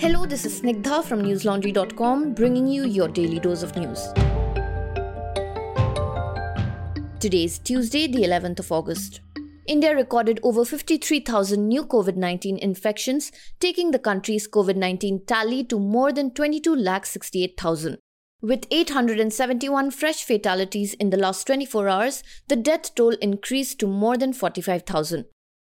Hello, this is Snigdha from newslaundry.com bringing you your daily dose of news. Today is Tuesday, the 11th of August. India recorded over 53,000 new COVID 19 infections, taking the country's COVID 19 tally to more than 22,68,000. With 871 fresh fatalities in the last 24 hours, the death toll increased to more than 45,000.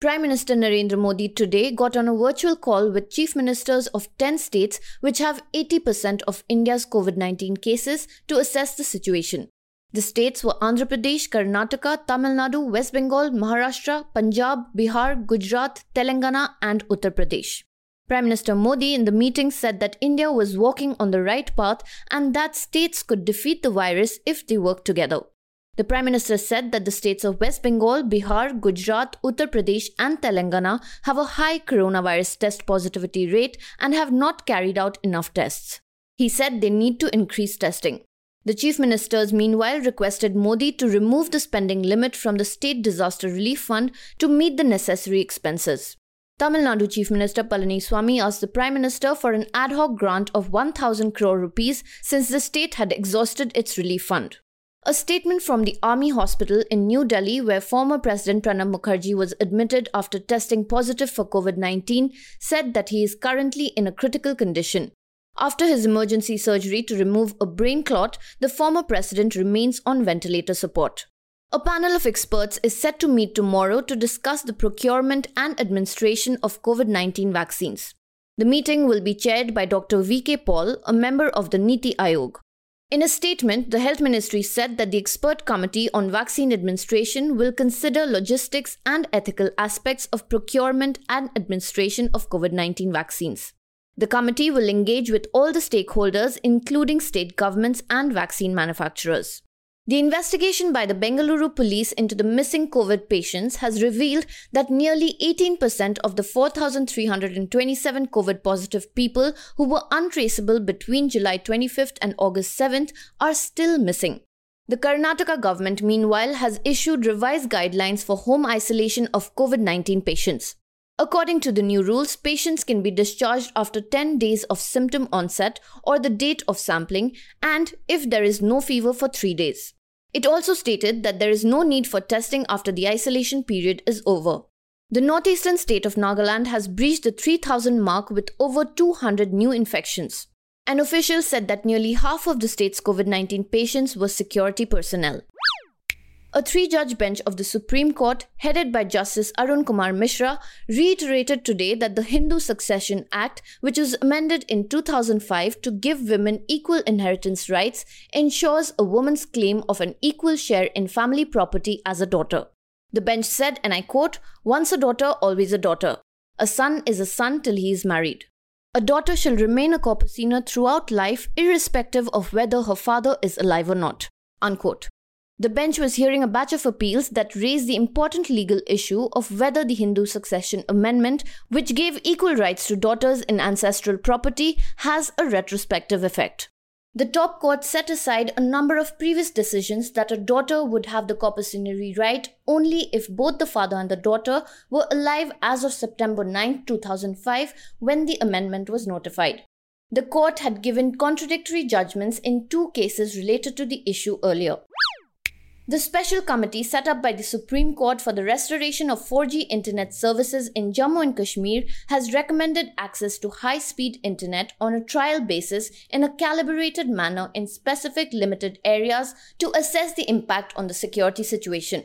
Prime Minister Narendra Modi today got on a virtual call with chief ministers of 10 states which have 80% of India's COVID 19 cases to assess the situation. The states were Andhra Pradesh, Karnataka, Tamil Nadu, West Bengal, Maharashtra, Punjab, Bihar, Gujarat, Telangana, and Uttar Pradesh. Prime Minister Modi in the meeting said that India was walking on the right path and that states could defeat the virus if they work together. The Prime Minister said that the states of West Bengal, Bihar, Gujarat, Uttar Pradesh, and Telangana have a high coronavirus test positivity rate and have not carried out enough tests. He said they need to increase testing. The chief ministers meanwhile requested Modi to remove the spending limit from the state disaster relief fund to meet the necessary expenses. Tamil Nadu Chief Minister Palaniswamy asked the Prime Minister for an ad hoc grant of 1000 crore rupees since the state had exhausted its relief fund. A statement from the Army Hospital in New Delhi, where former President Pranab Mukherjee was admitted after testing positive for COVID 19, said that he is currently in a critical condition. After his emergency surgery to remove a brain clot, the former president remains on ventilator support. A panel of experts is set to meet tomorrow to discuss the procurement and administration of COVID 19 vaccines. The meeting will be chaired by Dr. V.K. Paul, a member of the Niti Aayog. In a statement, the Health Ministry said that the expert committee on vaccine administration will consider logistics and ethical aspects of procurement and administration of COVID 19 vaccines. The committee will engage with all the stakeholders, including state governments and vaccine manufacturers. The investigation by the Bengaluru police into the missing COVID patients has revealed that nearly 18% of the 4,327 COVID positive people who were untraceable between July 25th and August 7th are still missing. The Karnataka government, meanwhile, has issued revised guidelines for home isolation of COVID 19 patients. According to the new rules, patients can be discharged after 10 days of symptom onset or the date of sampling, and if there is no fever for 3 days. It also stated that there is no need for testing after the isolation period is over. The northeastern state of Nagaland has breached the 3000 mark with over 200 new infections. An official said that nearly half of the state's COVID 19 patients were security personnel. A three judge bench of the Supreme Court, headed by Justice Arun Kumar Mishra, reiterated today that the Hindu Succession Act, which was amended in 2005 to give women equal inheritance rights, ensures a woman's claim of an equal share in family property as a daughter. The bench said, and I quote, Once a daughter, always a daughter. A son is a son till he is married. A daughter shall remain a coparcener throughout life, irrespective of whether her father is alive or not. Unquote. The bench was hearing a batch of appeals that raised the important legal issue of whether the Hindu Succession Amendment, which gave equal rights to daughters in ancestral property, has a retrospective effect. The top court set aside a number of previous decisions that a daughter would have the coparcenary right only if both the father and the daughter were alive as of September 9, 2005, when the amendment was notified. The court had given contradictory judgments in two cases related to the issue earlier. The special committee set up by the Supreme Court for the restoration of 4G internet services in Jammu and Kashmir has recommended access to high speed internet on a trial basis in a calibrated manner in specific limited areas to assess the impact on the security situation.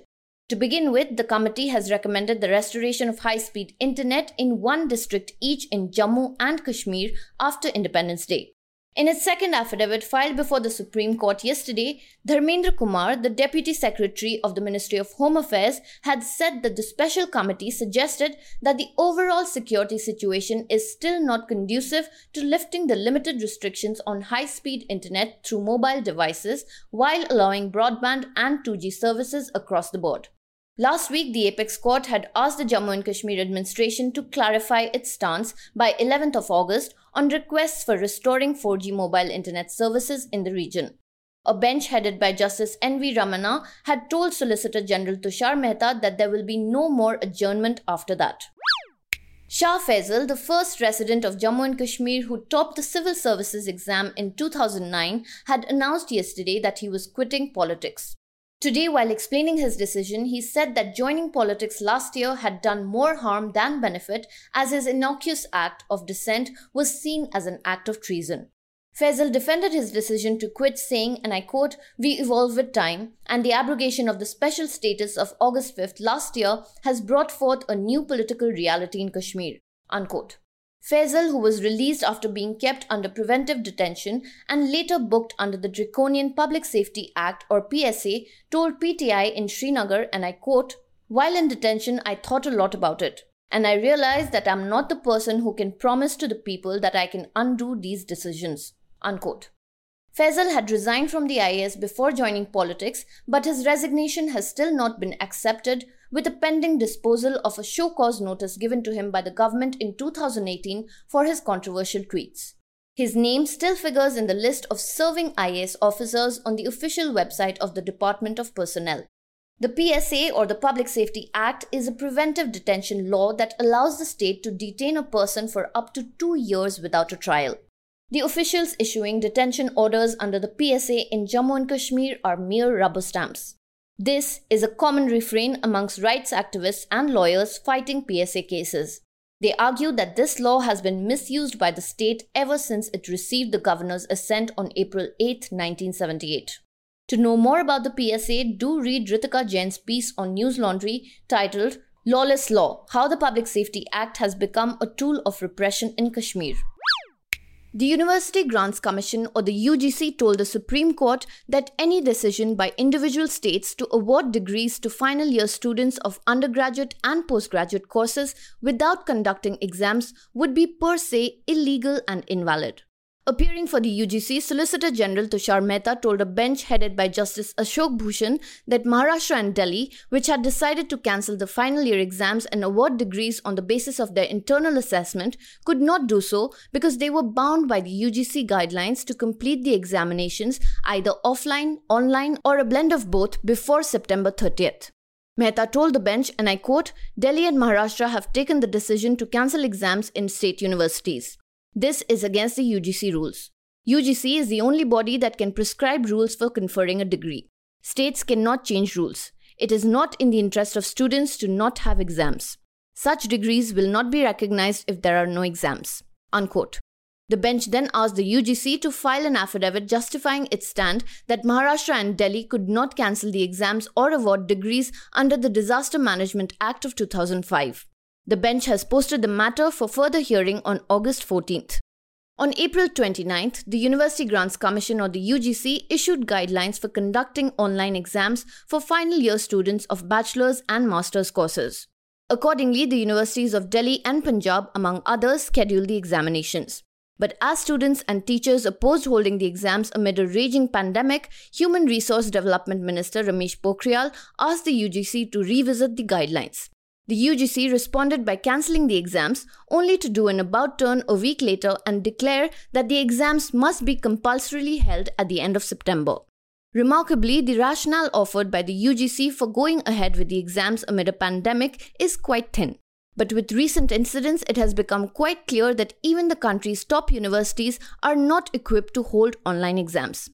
To begin with, the committee has recommended the restoration of high speed internet in one district each in Jammu and Kashmir after Independence Day. In its second affidavit filed before the Supreme Court yesterday, Dharmendra Kumar, the Deputy Secretary of the Ministry of Home Affairs, had said that the special committee suggested that the overall security situation is still not conducive to lifting the limited restrictions on high speed internet through mobile devices while allowing broadband and 2G services across the board. Last week, the Apex Court had asked the Jammu and Kashmir administration to clarify its stance by 11th of August on requests for restoring 4G mobile internet services in the region. A bench headed by Justice N.V. Ramana had told Solicitor General Tushar Mehta that there will be no more adjournment after that. Shah Faisal, the first resident of Jammu and Kashmir who topped the civil services exam in 2009, had announced yesterday that he was quitting politics. Today, while explaining his decision, he said that joining politics last year had done more harm than benefit as his innocuous act of dissent was seen as an act of treason. Faisal defended his decision to quit, saying, and I quote, We evolve with time, and the abrogation of the special status of August 5th last year has brought forth a new political reality in Kashmir. Unquote. Faisal, who was released after being kept under preventive detention and later booked under the Draconian Public Safety Act or PSA, told PTI in Srinagar, and I quote, While in detention, I thought a lot about it. And I realized that I'm not the person who can promise to the people that I can undo these decisions. Unquote. Faisal had resigned from the IAS before joining politics, but his resignation has still not been accepted, with a pending disposal of a show cause notice given to him by the government in 2018 for his controversial tweets. His name still figures in the list of serving IAS officers on the official website of the Department of Personnel. The PSA or the Public Safety Act is a preventive detention law that allows the state to detain a person for up to two years without a trial. The officials issuing detention orders under the PSA in Jammu and Kashmir are mere rubber stamps. This is a common refrain amongst rights activists and lawyers fighting PSA cases. They argue that this law has been misused by the state ever since it received the governor's assent on April 8, 1978. To know more about the PSA, do read Ritika Jain's piece on News Laundry titled Lawless Law How the Public Safety Act Has Become a Tool of Repression in Kashmir. The University Grants Commission or the UGC told the Supreme Court that any decision by individual states to award degrees to final year students of undergraduate and postgraduate courses without conducting exams would be per se illegal and invalid. Appearing for the UGC, Solicitor General Tushar Mehta told a bench headed by Justice Ashok Bhushan that Maharashtra and Delhi, which had decided to cancel the final year exams and award degrees on the basis of their internal assessment, could not do so because they were bound by the UGC guidelines to complete the examinations either offline, online, or a blend of both before September 30th. Mehta told the bench, and I quote Delhi and Maharashtra have taken the decision to cancel exams in state universities. This is against the UGC rules. UGC is the only body that can prescribe rules for conferring a degree. States cannot change rules. It is not in the interest of students to not have exams. Such degrees will not be recognized if there are no exams. Unquote. The bench then asked the UGC to file an affidavit justifying its stand that Maharashtra and Delhi could not cancel the exams or award degrees under the Disaster Management Act of 2005. The bench has posted the matter for further hearing on August 14th. On April 29th, the University Grants Commission or the UGC issued guidelines for conducting online exams for final year students of bachelor's and master's courses. Accordingly, the universities of Delhi and Punjab, among others, scheduled the examinations. But as students and teachers opposed holding the exams amid a raging pandemic, Human Resource Development Minister Ramesh Pokhriyal asked the UGC to revisit the guidelines. The UGC responded by cancelling the exams, only to do an about turn a week later and declare that the exams must be compulsorily held at the end of September. Remarkably, the rationale offered by the UGC for going ahead with the exams amid a pandemic is quite thin. But with recent incidents, it has become quite clear that even the country's top universities are not equipped to hold online exams.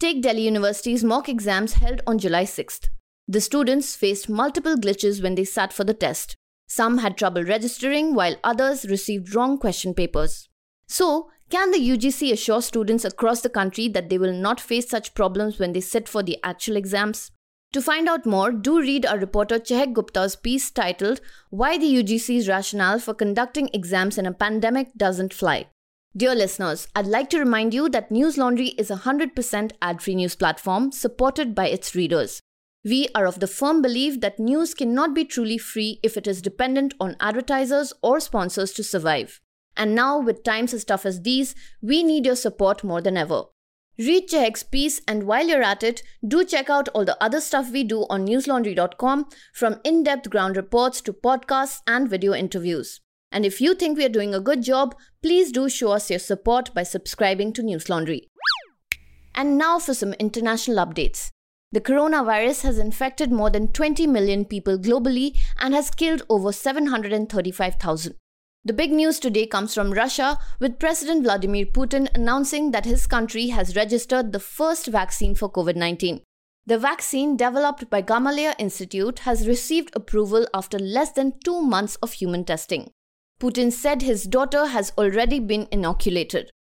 Take Delhi University's mock exams held on July 6th. The students faced multiple glitches when they sat for the test. Some had trouble registering, while others received wrong question papers. So, can the UGC assure students across the country that they will not face such problems when they sit for the actual exams? To find out more, do read our reporter Chehak Gupta's piece titled Why the UGC's Rationale for Conducting Exams in a Pandemic Doesn't Fly. Dear listeners, I'd like to remind you that News Laundry is a 100% ad free news platform supported by its readers. We are of the firm belief that news cannot be truly free if it is dependent on advertisers or sponsors to survive. And now, with times as tough as these, we need your support more than ever. Read Chehak's piece, and while you're at it, do check out all the other stuff we do on newslaundry.com from in depth ground reports to podcasts and video interviews. And if you think we are doing a good job, please do show us your support by subscribing to News Laundry. And now for some international updates. The coronavirus has infected more than 20 million people globally and has killed over 735,000. The big news today comes from Russia, with President Vladimir Putin announcing that his country has registered the first vaccine for COVID 19. The vaccine developed by Gamaleya Institute has received approval after less than two months of human testing. Putin said his daughter has already been inoculated.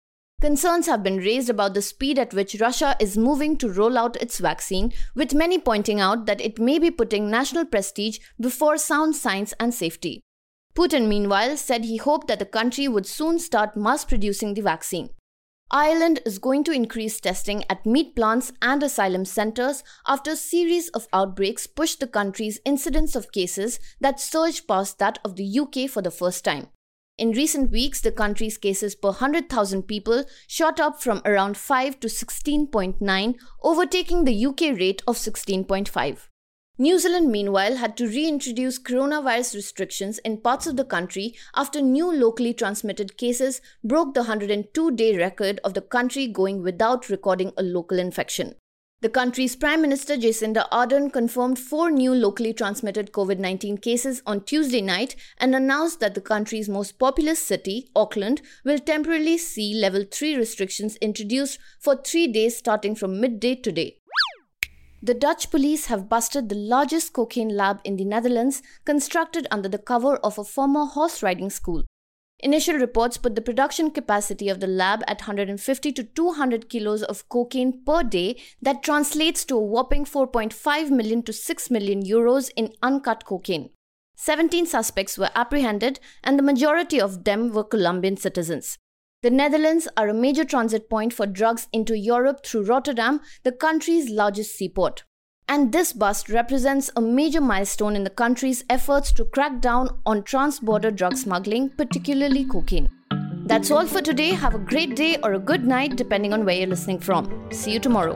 Concerns have been raised about the speed at which Russia is moving to roll out its vaccine, with many pointing out that it may be putting national prestige before sound science and safety. Putin, meanwhile, said he hoped that the country would soon start mass producing the vaccine. Ireland is going to increase testing at meat plants and asylum centres after a series of outbreaks pushed the country's incidence of cases that surged past that of the UK for the first time. In recent weeks, the country's cases per 100,000 people shot up from around 5 to 16.9, overtaking the UK rate of 16.5. New Zealand, meanwhile, had to reintroduce coronavirus restrictions in parts of the country after new locally transmitted cases broke the 102 day record of the country going without recording a local infection. The country's Prime Minister Jacinda Ardern confirmed four new locally transmitted COVID 19 cases on Tuesday night and announced that the country's most populous city, Auckland, will temporarily see level 3 restrictions introduced for three days starting from midday today. The Dutch police have busted the largest cocaine lab in the Netherlands, constructed under the cover of a former horse riding school. Initial reports put the production capacity of the lab at 150 to 200 kilos of cocaine per day, that translates to a whopping 4.5 million to 6 million euros in uncut cocaine. 17 suspects were apprehended, and the majority of them were Colombian citizens. The Netherlands are a major transit point for drugs into Europe through Rotterdam, the country's largest seaport. And this bust represents a major milestone in the country's efforts to crack down on trans border drug smuggling, particularly cocaine. That's all for today. Have a great day or a good night, depending on where you're listening from. See you tomorrow.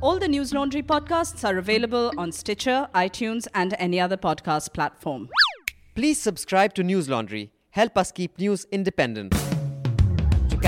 All the News Laundry podcasts are available on Stitcher, iTunes, and any other podcast platform. Please subscribe to News Laundry help us keep news independent.